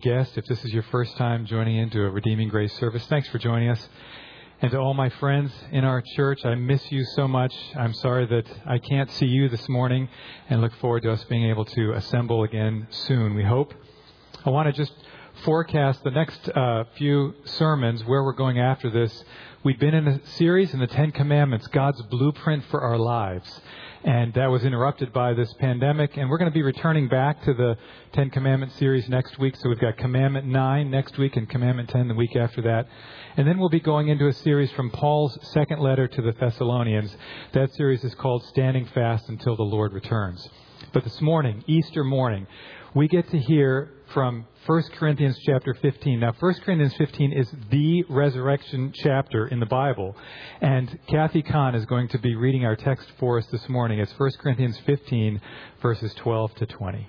guest, if this is your first time joining into a Redeeming Grace service, thanks for joining us. And to all my friends in our church, I miss you so much. I'm sorry that I can't see you this morning and look forward to us being able to assemble again soon, we hope. I want to just forecast the next uh, few sermons where we're going after this. We've been in a series in the Ten Commandments, God's blueprint for our lives and that was interrupted by this pandemic. And we're going to be returning back to the Ten Commandments series next week. So we've got Commandment 9 next week and Commandment 10 the week after that. And then we'll be going into a series from Paul's second letter to the Thessalonians. That series is called Standing Fast Until the Lord Returns. But this morning, Easter morning, we get to hear from 1 Corinthians chapter 15. Now, 1 Corinthians 15 is the resurrection chapter in the Bible. And Kathy Kahn is going to be reading our text for us this morning. It's 1 Corinthians 15, verses 12 to 20.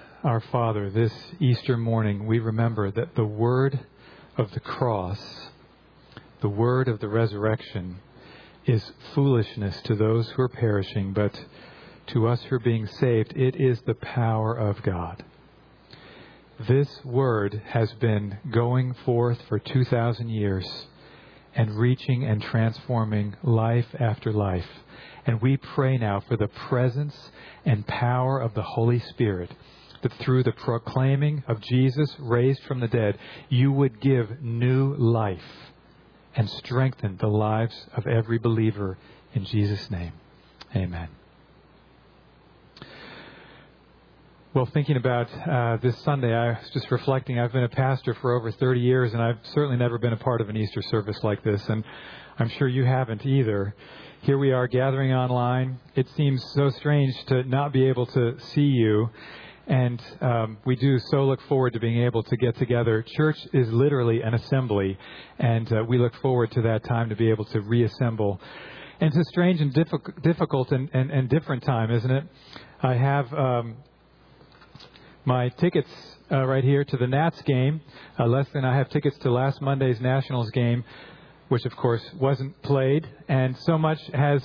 our Father, this Easter morning we remember that the word of the cross, the word of the resurrection, is foolishness to those who are perishing, but to us who are being saved, it is the power of God. This word has been going forth for 2,000 years and reaching and transforming life after life. And we pray now for the presence and power of the Holy Spirit that through the proclaiming of Jesus raised from the dead, you would give new life and strengthen the lives of every believer in Jesus' name. Amen. Well, thinking about uh, this Sunday, I was just reflecting. I've been a pastor for over 30 years, and I've certainly never been a part of an Easter service like this, and I'm sure you haven't either. Here we are gathering online. It seems so strange to not be able to see you, and um, we do so look forward to being able to get together. Church is literally an assembly, and uh, we look forward to that time to be able to reassemble. And it's a strange and difficult and, and, and different time, isn't it? I have. Um, my tickets uh, right here to the Nats game. Uh, Leslie and I have tickets to last Monday's Nationals game, which of course wasn't played. And so much has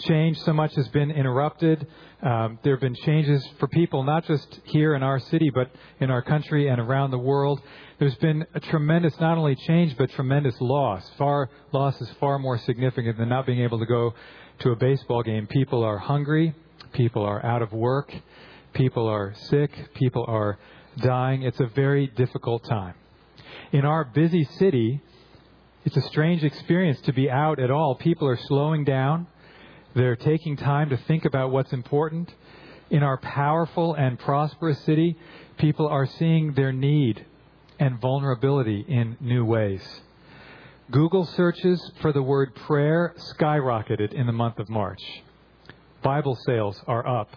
changed, so much has been interrupted. Um, there have been changes for people, not just here in our city, but in our country and around the world. There's been a tremendous, not only change, but tremendous loss. Far loss is far more significant than not being able to go to a baseball game. People are hungry. People are out of work. People are sick. People are dying. It's a very difficult time. In our busy city, it's a strange experience to be out at all. People are slowing down. They're taking time to think about what's important. In our powerful and prosperous city, people are seeing their need and vulnerability in new ways. Google searches for the word prayer skyrocketed in the month of March. Bible sales are up.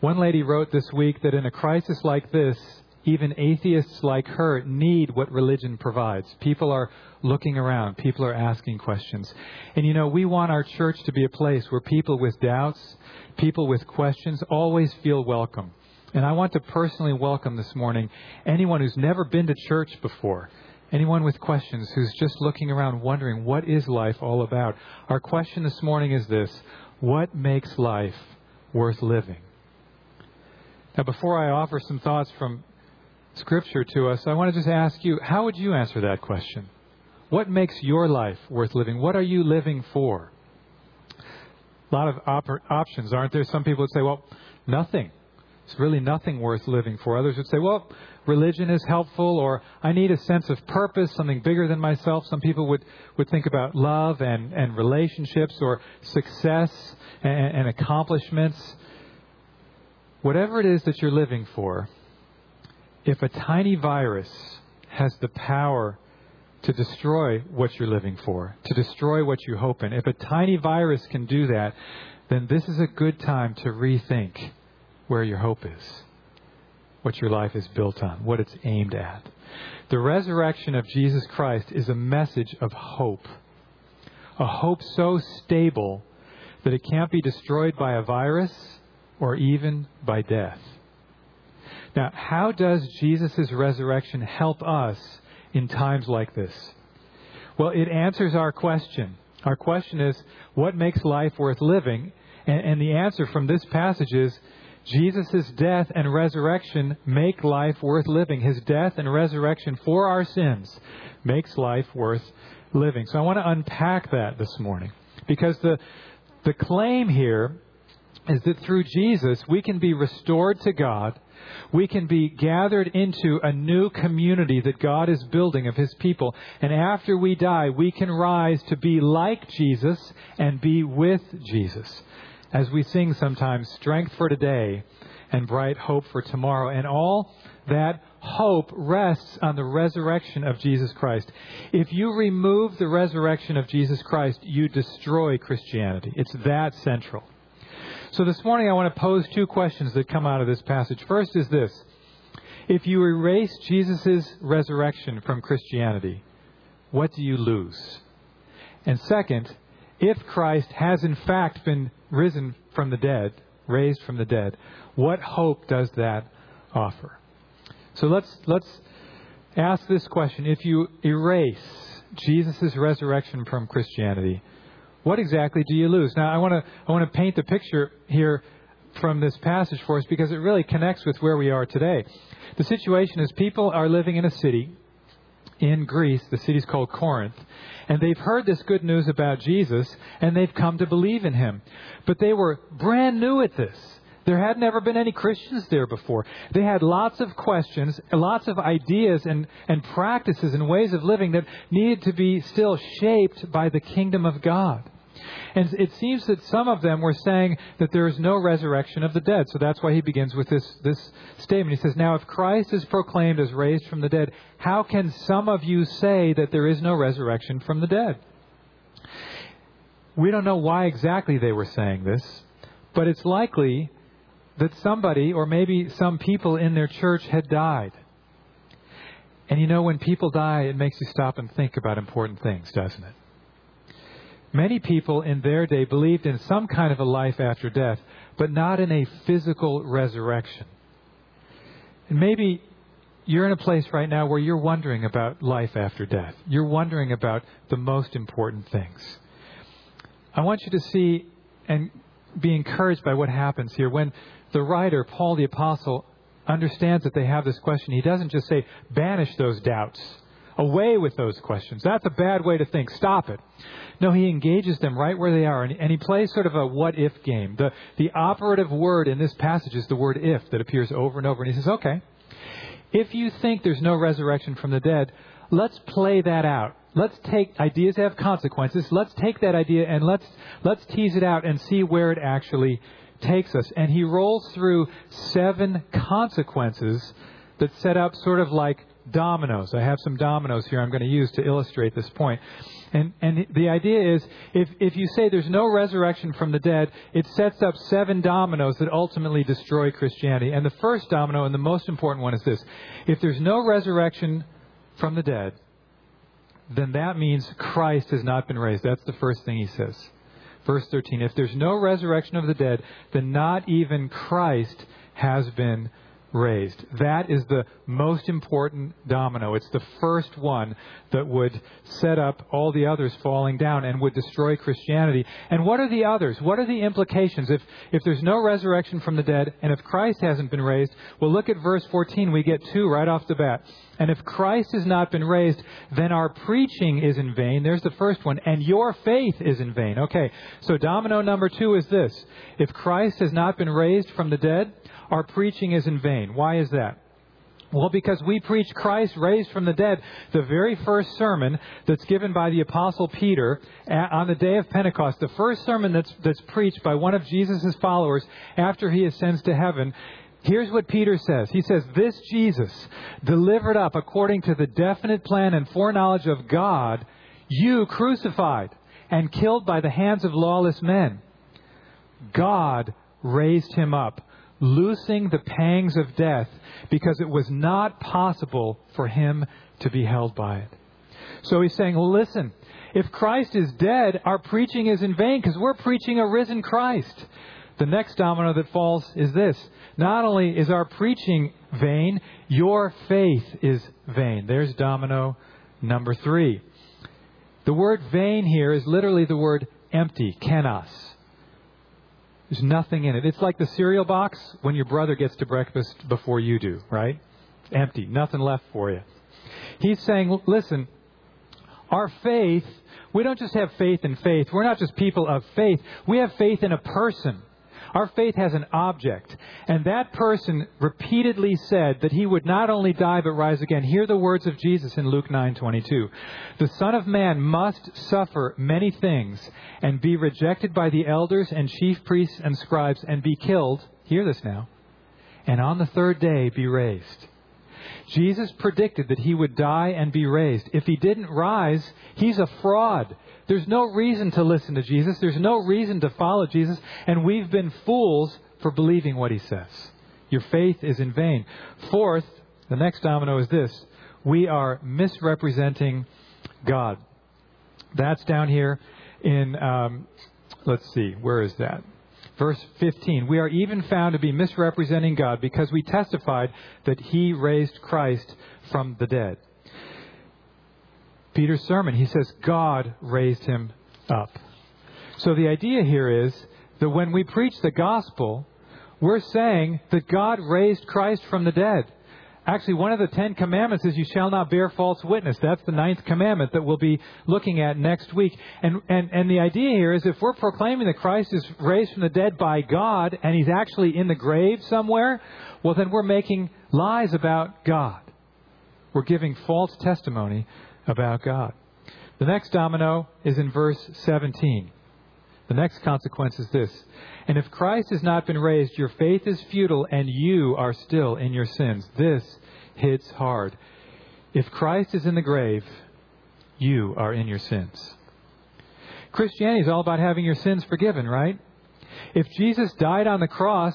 One lady wrote this week that in a crisis like this, even atheists like her need what religion provides. People are looking around, people are asking questions. And you know, we want our church to be a place where people with doubts, people with questions always feel welcome. And I want to personally welcome this morning anyone who's never been to church before. Anyone with questions who's just looking around wondering what is life all about? Our question this morning is this What makes life worth living? Now, before I offer some thoughts from Scripture to us, I want to just ask you, how would you answer that question? What makes your life worth living? What are you living for? A lot of op- options, aren't there? Some people would say, well, nothing. It's really nothing worth living for. Others would say, well, religion is helpful, or I need a sense of purpose, something bigger than myself. Some people would, would think about love and, and relationships, or success and, and accomplishments. Whatever it is that you're living for, if a tiny virus has the power to destroy what you're living for, to destroy what you hope in, if a tiny virus can do that, then this is a good time to rethink where your hope is, what your life is built on, what it's aimed at. The resurrection of Jesus Christ is a message of hope. A hope so stable that it can't be destroyed by a virus or even by death. Now, how does Jesus' resurrection help us in times like this? Well, it answers our question. Our question is, what makes life worth living? And, and the answer from this passage is, Jesus' death and resurrection make life worth living. His death and resurrection for our sins makes life worth living. So I want to unpack that this morning. Because the, the claim here is that through Jesus we can be restored to God. We can be gathered into a new community that God is building of His people. And after we die, we can rise to be like Jesus and be with Jesus as we sing sometimes, strength for today and bright hope for tomorrow. And all that hope rests on the resurrection of Jesus Christ. If you remove the resurrection of Jesus Christ, you destroy Christianity. It's that central. So this morning I want to pose two questions that come out of this passage. First is this. If you erase Jesus' resurrection from Christianity, what do you lose? And second, if Christ has in fact been risen from the dead, raised from the dead, what hope does that offer? So let's let's ask this question. If you erase Jesus' resurrection from Christianity, what exactly do you lose? Now I want to I want to paint the picture here from this passage for us because it really connects with where we are today. The situation is people are living in a city in Greece, the city's called Corinth, and they've heard this good news about Jesus, and they've come to believe in him. But they were brand new at this. There had never been any Christians there before. They had lots of questions, lots of ideas and, and practices and ways of living that needed to be still shaped by the kingdom of God. And it seems that some of them were saying that there is no resurrection of the dead. So that's why he begins with this, this statement. He says, Now, if Christ is proclaimed as raised from the dead, how can some of you say that there is no resurrection from the dead? We don't know why exactly they were saying this, but it's likely that somebody, or maybe some people in their church, had died. And you know, when people die, it makes you stop and think about important things, doesn't it? Many people in their day believed in some kind of a life after death, but not in a physical resurrection. And maybe you're in a place right now where you're wondering about life after death. You're wondering about the most important things. I want you to see and be encouraged by what happens here. When the writer, Paul the Apostle, understands that they have this question, he doesn't just say, banish those doubts. Away with those questions. That's a bad way to think. Stop it. No, he engages them right where they are, and, and he plays sort of a what if game. The, the operative word in this passage is the word if that appears over and over. And he says, okay, if you think there's no resurrection from the dead, let's play that out. Let's take ideas have consequences. Let's take that idea and let's let's tease it out and see where it actually takes us. And he rolls through seven consequences that set up sort of like dominoes. I have some dominoes here I'm going to use to illustrate this point. And, and the idea is if, if you say there's no resurrection from the dead, it sets up seven dominoes that ultimately destroy Christianity. And the first domino, and the most important one, is this if there's no resurrection from the dead, then that means Christ has not been raised. That's the first thing he says. Verse 13 If there's no resurrection of the dead, then not even Christ has been raised. That is the most important domino. It's the first one that would set up all the others falling down and would destroy Christianity. And what are the others? What are the implications? If, if there's no resurrection from the dead and if Christ hasn't been raised, well, look at verse 14. We get two right off the bat. And if Christ has not been raised, then our preaching is in vain. There's the first one. And your faith is in vain. Okay, so domino number two is this. If Christ has not been raised from the dead, our preaching is in vain. Why is that? Well, because we preach Christ raised from the dead, the very first sermon that's given by the Apostle Peter on the day of Pentecost, the first sermon that's, that's preached by one of Jesus' followers after he ascends to heaven, Here's what Peter says. He says, This Jesus, delivered up according to the definite plan and foreknowledge of God, you crucified and killed by the hands of lawless men. God raised him up loosing the pangs of death because it was not possible for him to be held by it. So he's saying, listen, if Christ is dead, our preaching is in vain because we're preaching a risen Christ. The next domino that falls is this. Not only is our preaching vain, your faith is vain. There's domino number three. The word vain here is literally the word empty, kenos. There's nothing in it. It's like the cereal box when your brother gets to breakfast before you do, right? Empty, nothing left for you. He's saying, listen, our faith, we don't just have faith in faith. We're not just people of faith. We have faith in a person. Our faith has an object. And that person repeatedly said that he would not only die but rise again. Hear the words of Jesus in Luke 9:22. The Son of Man must suffer many things and be rejected by the elders and chief priests and scribes and be killed. Hear this now. And on the third day be raised. Jesus predicted that he would die and be raised. If he didn't rise, he's a fraud. There's no reason to listen to Jesus. There's no reason to follow Jesus. And we've been fools for believing what he says. Your faith is in vain. Fourth, the next domino is this we are misrepresenting God. That's down here in, um, let's see, where is that? Verse 15. We are even found to be misrepresenting God because we testified that he raised Christ from the dead. Peter's sermon, he says, God raised him up. So the idea here is that when we preach the gospel, we're saying that God raised Christ from the dead. Actually, one of the Ten Commandments is you shall not bear false witness. That's the ninth commandment that we'll be looking at next week. And, and, and the idea here is if we're proclaiming that Christ is raised from the dead by God and he's actually in the grave somewhere, well, then we're making lies about God. We're giving false testimony about God. The next domino is in verse 17. The next consequence is this. And if Christ has not been raised, your faith is futile and you are still in your sins. This hits hard. If Christ is in the grave, you are in your sins. Christianity is all about having your sins forgiven, right? If Jesus died on the cross,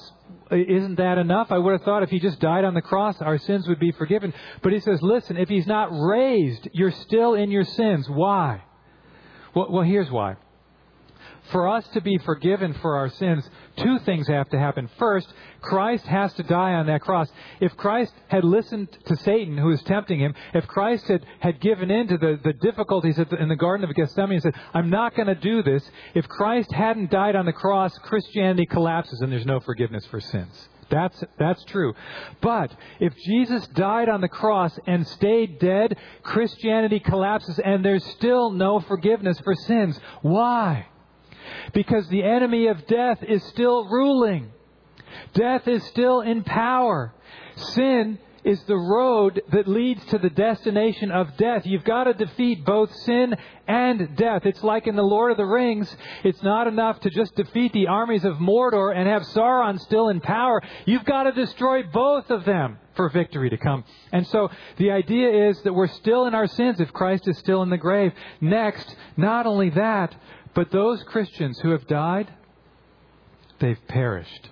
isn't that enough? I would have thought if he just died on the cross, our sins would be forgiven. But he says, listen, if he's not raised, you're still in your sins. Why? Well, well here's why for us to be forgiven for our sins, two things have to happen. First, Christ has to die on that cross. If Christ had listened to Satan, who was tempting him, if Christ had, had given in to the, the difficulties the, in the Garden of Gethsemane and said, I'm not going to do this, if Christ hadn't died on the cross, Christianity collapses and there's no forgiveness for sins. That's, that's true. But if Jesus died on the cross and stayed dead, Christianity collapses and there's still no forgiveness for sins. Why? Because the enemy of death is still ruling. Death is still in power. Sin is the road that leads to the destination of death. You've got to defeat both sin and death. It's like in the Lord of the Rings, it's not enough to just defeat the armies of Mordor and have Sauron still in power. You've got to destroy both of them for victory to come. And so the idea is that we're still in our sins if Christ is still in the grave. Next, not only that, but those Christians who have died, they've perished.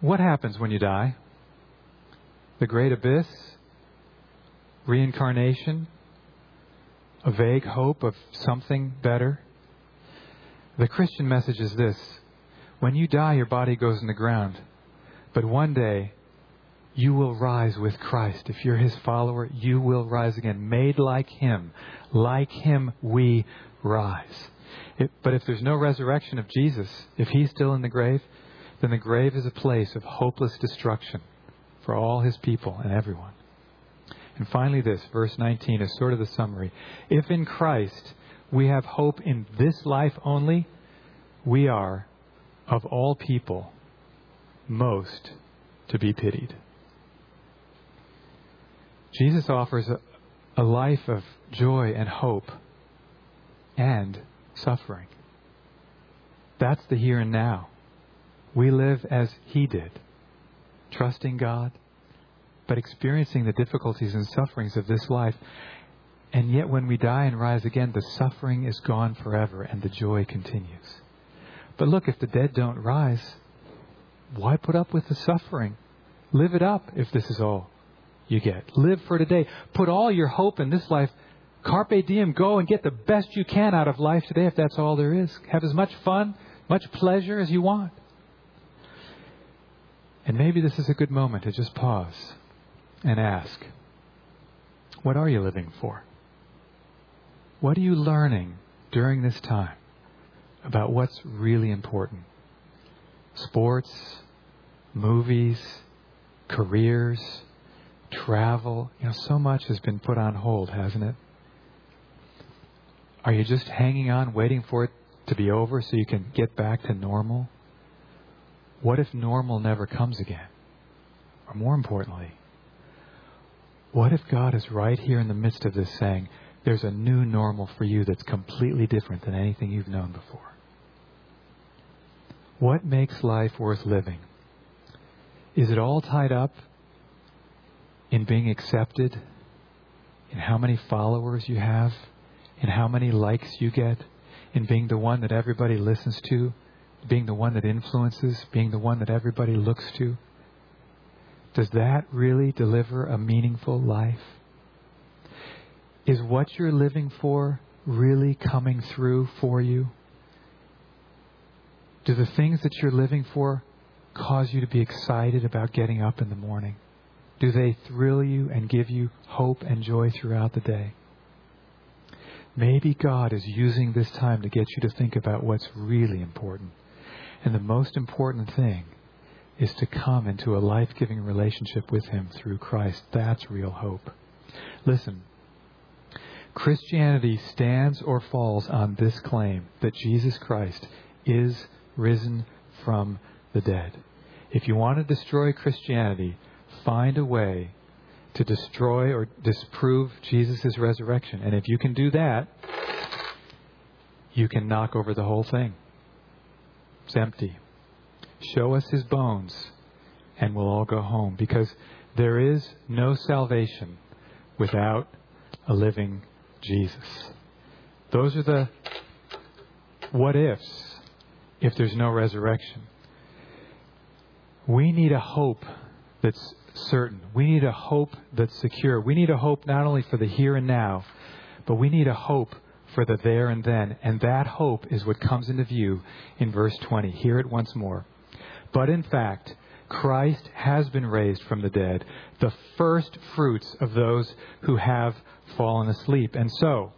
What happens when you die? The great abyss? Reincarnation? A vague hope of something better? The Christian message is this when you die, your body goes in the ground. But one day, you will rise with Christ. If you're his follower, you will rise again. Made like him. Like him, we rise. It, but if there's no resurrection of Jesus, if he's still in the grave, then the grave is a place of hopeless destruction for all his people and everyone. And finally, this, verse 19, is sort of the summary. If in Christ we have hope in this life only, we are, of all people, most to be pitied. Jesus offers a, a life of joy and hope and suffering. That's the here and now. We live as He did, trusting God, but experiencing the difficulties and sufferings of this life. And yet, when we die and rise again, the suffering is gone forever and the joy continues. But look, if the dead don't rise, why put up with the suffering? Live it up if this is all you get. Live for today. Put all your hope in this life. Carpe diem, go and get the best you can out of life today if that's all there is. Have as much fun, much pleasure as you want. And maybe this is a good moment to just pause and ask what are you living for? What are you learning during this time about what's really important? Sports, movies, careers, travel. You know, so much has been put on hold, hasn't it? Are you just hanging on, waiting for it to be over so you can get back to normal? What if normal never comes again? Or more importantly, what if God is right here in the midst of this saying, there's a new normal for you that's completely different than anything you've known before? What makes life worth living? Is it all tied up in being accepted, in how many followers you have, in how many likes you get, in being the one that everybody listens to, being the one that influences, being the one that everybody looks to? Does that really deliver a meaningful life? Is what you're living for really coming through for you? Do the things that you're living for cause you to be excited about getting up in the morning? Do they thrill you and give you hope and joy throughout the day? Maybe God is using this time to get you to think about what's really important. And the most important thing is to come into a life giving relationship with Him through Christ. That's real hope. Listen, Christianity stands or falls on this claim that Jesus Christ is risen from the dead. If you want to destroy Christianity, find a way to destroy or disprove Jesus' resurrection. And if you can do that, you can knock over the whole thing. It's empty. Show us his bones, and we'll all go home. Because there is no salvation without a living Jesus. Those are the what ifs if there's no resurrection. We need a hope that's certain. We need a hope that's secure. We need a hope not only for the here and now, but we need a hope for the there and then. And that hope is what comes into view in verse 20. Hear it once more. But in fact, Christ has been raised from the dead, the first fruits of those who have fallen asleep. And so,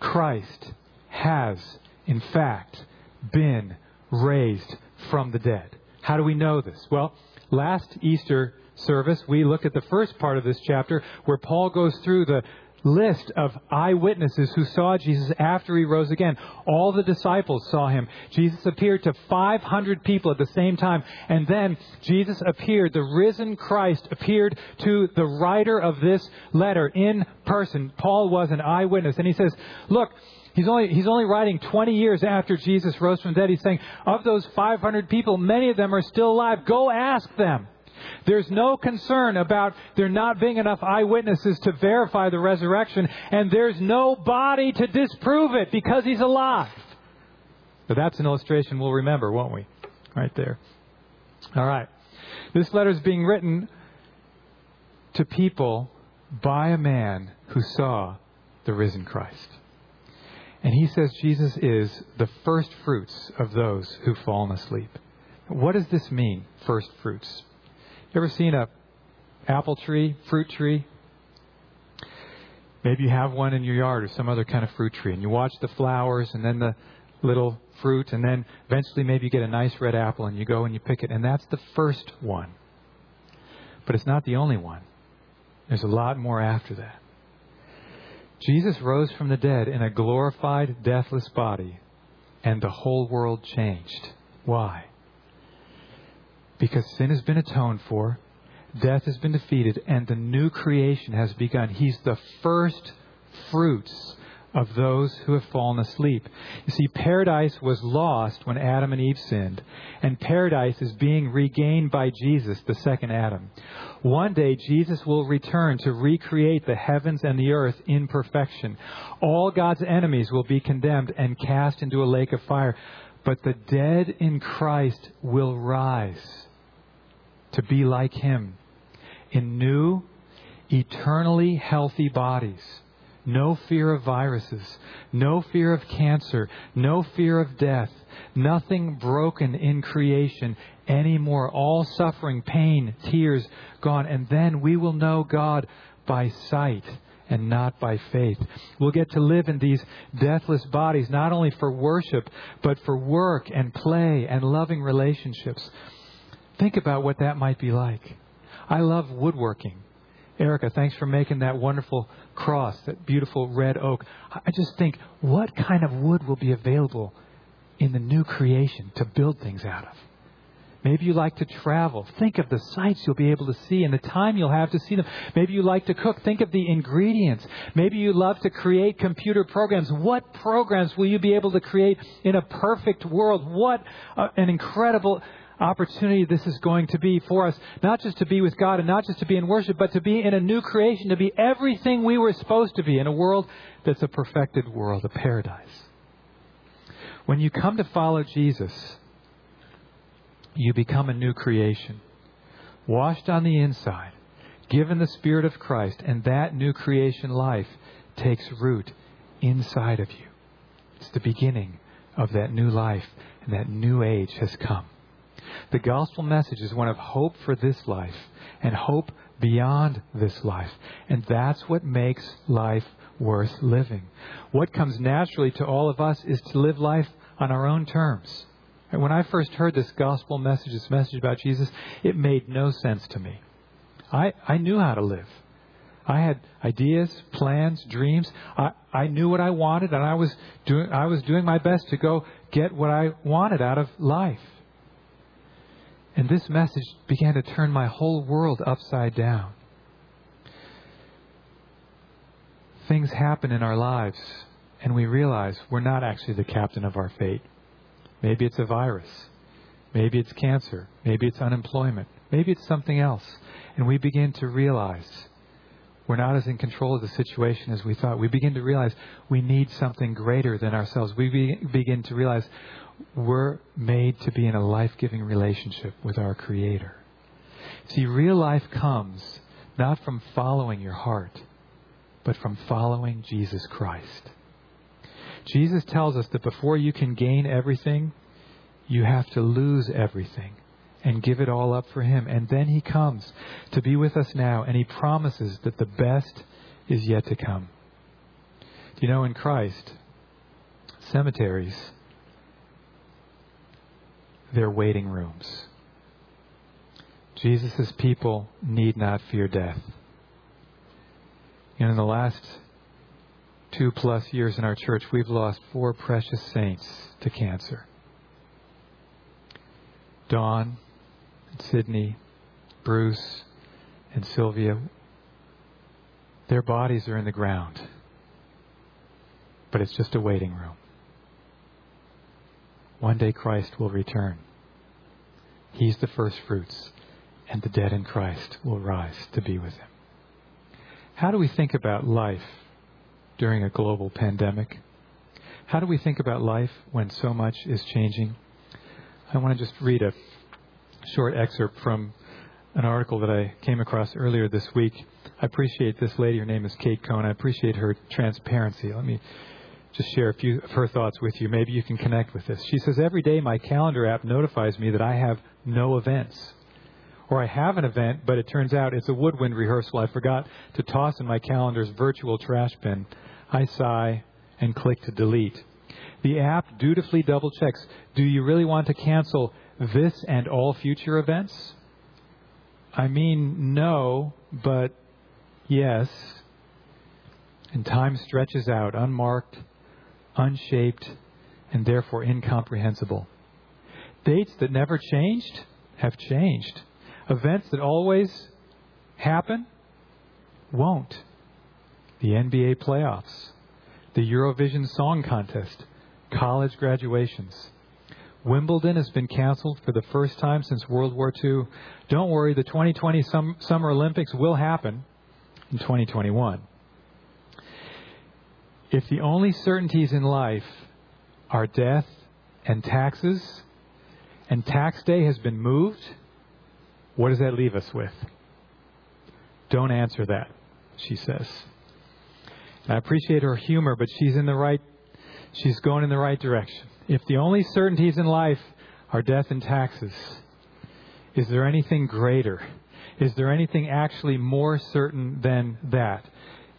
Christ has, in fact, been raised from the dead. How do we know this? Well, last Easter service, we looked at the first part of this chapter where Paul goes through the list of eyewitnesses who saw Jesus after he rose again. All the disciples saw him. Jesus appeared to 500 people at the same time. And then Jesus appeared, the risen Christ appeared to the writer of this letter in person. Paul was an eyewitness. And he says, Look, He's only, he's only writing 20 years after Jesus rose from the dead. He's saying, of those 500 people, many of them are still alive. Go ask them. There's no concern about there not being enough eyewitnesses to verify the resurrection, and there's no body to disprove it because he's alive. But that's an illustration we'll remember, won't we? Right there. All right. This letter is being written to people by a man who saw the risen Christ. And he says Jesus is the first fruits of those who've fallen asleep. What does this mean, first fruits? You ever seen a apple tree, fruit tree? Maybe you have one in your yard or some other kind of fruit tree, and you watch the flowers and then the little fruit, and then eventually maybe you get a nice red apple and you go and you pick it, and that's the first one. But it's not the only one. There's a lot more after that. Jesus rose from the dead in a glorified, deathless body, and the whole world changed. Why? Because sin has been atoned for, death has been defeated, and the new creation has begun. He's the first fruits of those who have fallen asleep. You see, paradise was lost when Adam and Eve sinned, and paradise is being regained by Jesus, the second Adam. One day, Jesus will return to recreate the heavens and the earth in perfection. All God's enemies will be condemned and cast into a lake of fire, but the dead in Christ will rise to be like Him in new, eternally healthy bodies no fear of viruses, no fear of cancer, no fear of death, nothing broken in creation anymore. All suffering, pain, tears gone. And then we will know God by sight and not by faith. We'll get to live in these deathless bodies, not only for worship, but for work and play and loving relationships. Think about what that might be like. I love woodworking. Erica, thanks for making that wonderful cross, that beautiful red oak. I just think, what kind of wood will be available in the new creation to build things out of? Maybe you like to travel. Think of the sights you'll be able to see and the time you'll have to see them. Maybe you like to cook. Think of the ingredients. Maybe you love to create computer programs. What programs will you be able to create in a perfect world? What an incredible opportunity this is going to be for us, not just to be with God and not just to be in worship, but to be in a new creation, to be everything we were supposed to be in a world that's a perfected world, a paradise. When you come to follow Jesus, you become a new creation, washed on the inside, given the Spirit of Christ, and that new creation life takes root inside of you. It's the beginning of that new life, and that new age has come. The gospel message is one of hope for this life and hope beyond this life. And that's what makes life worth living. What comes naturally to all of us is to live life on our own terms. And when I first heard this gospel message, this message about Jesus, it made no sense to me. I, I knew how to live. I had ideas, plans, dreams. I, I knew what I wanted, and I was doing I was doing my best to go get what I wanted out of life. And this message began to turn my whole world upside down. Things happen in our lives, and we realize we're not actually the captain of our fate. Maybe it's a virus. Maybe it's cancer. Maybe it's unemployment. Maybe it's something else. And we begin to realize we're not as in control of the situation as we thought. We begin to realize we need something greater than ourselves. We be, begin to realize we're made to be in a life giving relationship with our Creator. See, real life comes not from following your heart, but from following Jesus Christ. Jesus tells us that before you can gain everything, you have to lose everything and give it all up for Him. And then He comes to be with us now, and He promises that the best is yet to come. Do you know, in Christ, cemeteries, they're waiting rooms. Jesus' people need not fear death. And in the last two plus years in our church, we've lost four precious saints to cancer. Don, Sydney, Bruce, and Sylvia, their bodies are in the ground. But it's just a waiting room. One day Christ will return. He's the first fruits, and the dead in Christ will rise to be with him. How do we think about life during a global pandemic? How do we think about life when so much is changing? I want to just read a short excerpt from an article that I came across earlier this week. I appreciate this lady. Her name is Kate Cohen. I appreciate her transparency. Let me just share a few of her thoughts with you. Maybe you can connect with this. She says, Every day my calendar app notifies me that I have no events. Or I have an event, but it turns out it's a woodwind rehearsal I forgot to toss in my calendar's virtual trash bin. I sigh and click to delete. The app dutifully double checks Do you really want to cancel this and all future events? I mean, no, but yes. And time stretches out, unmarked, unshaped, and therefore incomprehensible. Dates that never changed have changed. Events that always happen won't. The NBA playoffs, the Eurovision Song Contest, college graduations. Wimbledon has been canceled for the first time since World War II. Don't worry, the 2020 Summer Olympics will happen in 2021. If the only certainties in life are death and taxes, and tax day has been moved, what does that leave us with? Don't answer that, she says. I appreciate her humor, but she's in the right she's going in the right direction. If the only certainties in life are death and taxes, is there anything greater? Is there anything actually more certain than that?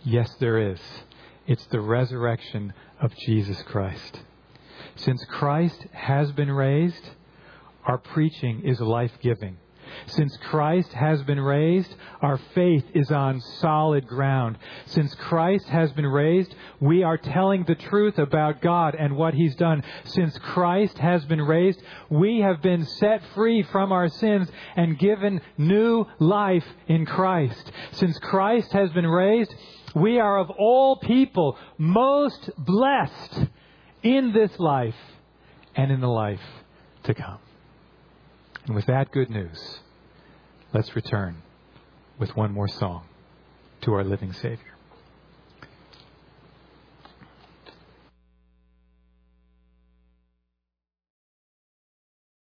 Yes, there is. It's the resurrection of Jesus Christ. Since Christ has been raised, our preaching is life giving. Since Christ has been raised, our faith is on solid ground. Since Christ has been raised, we are telling the truth about God and what He's done. Since Christ has been raised, we have been set free from our sins and given new life in Christ. Since Christ has been raised, we are of all people most blessed in this life and in the life to come. And with that good news, let's return with one more song to our living Savior.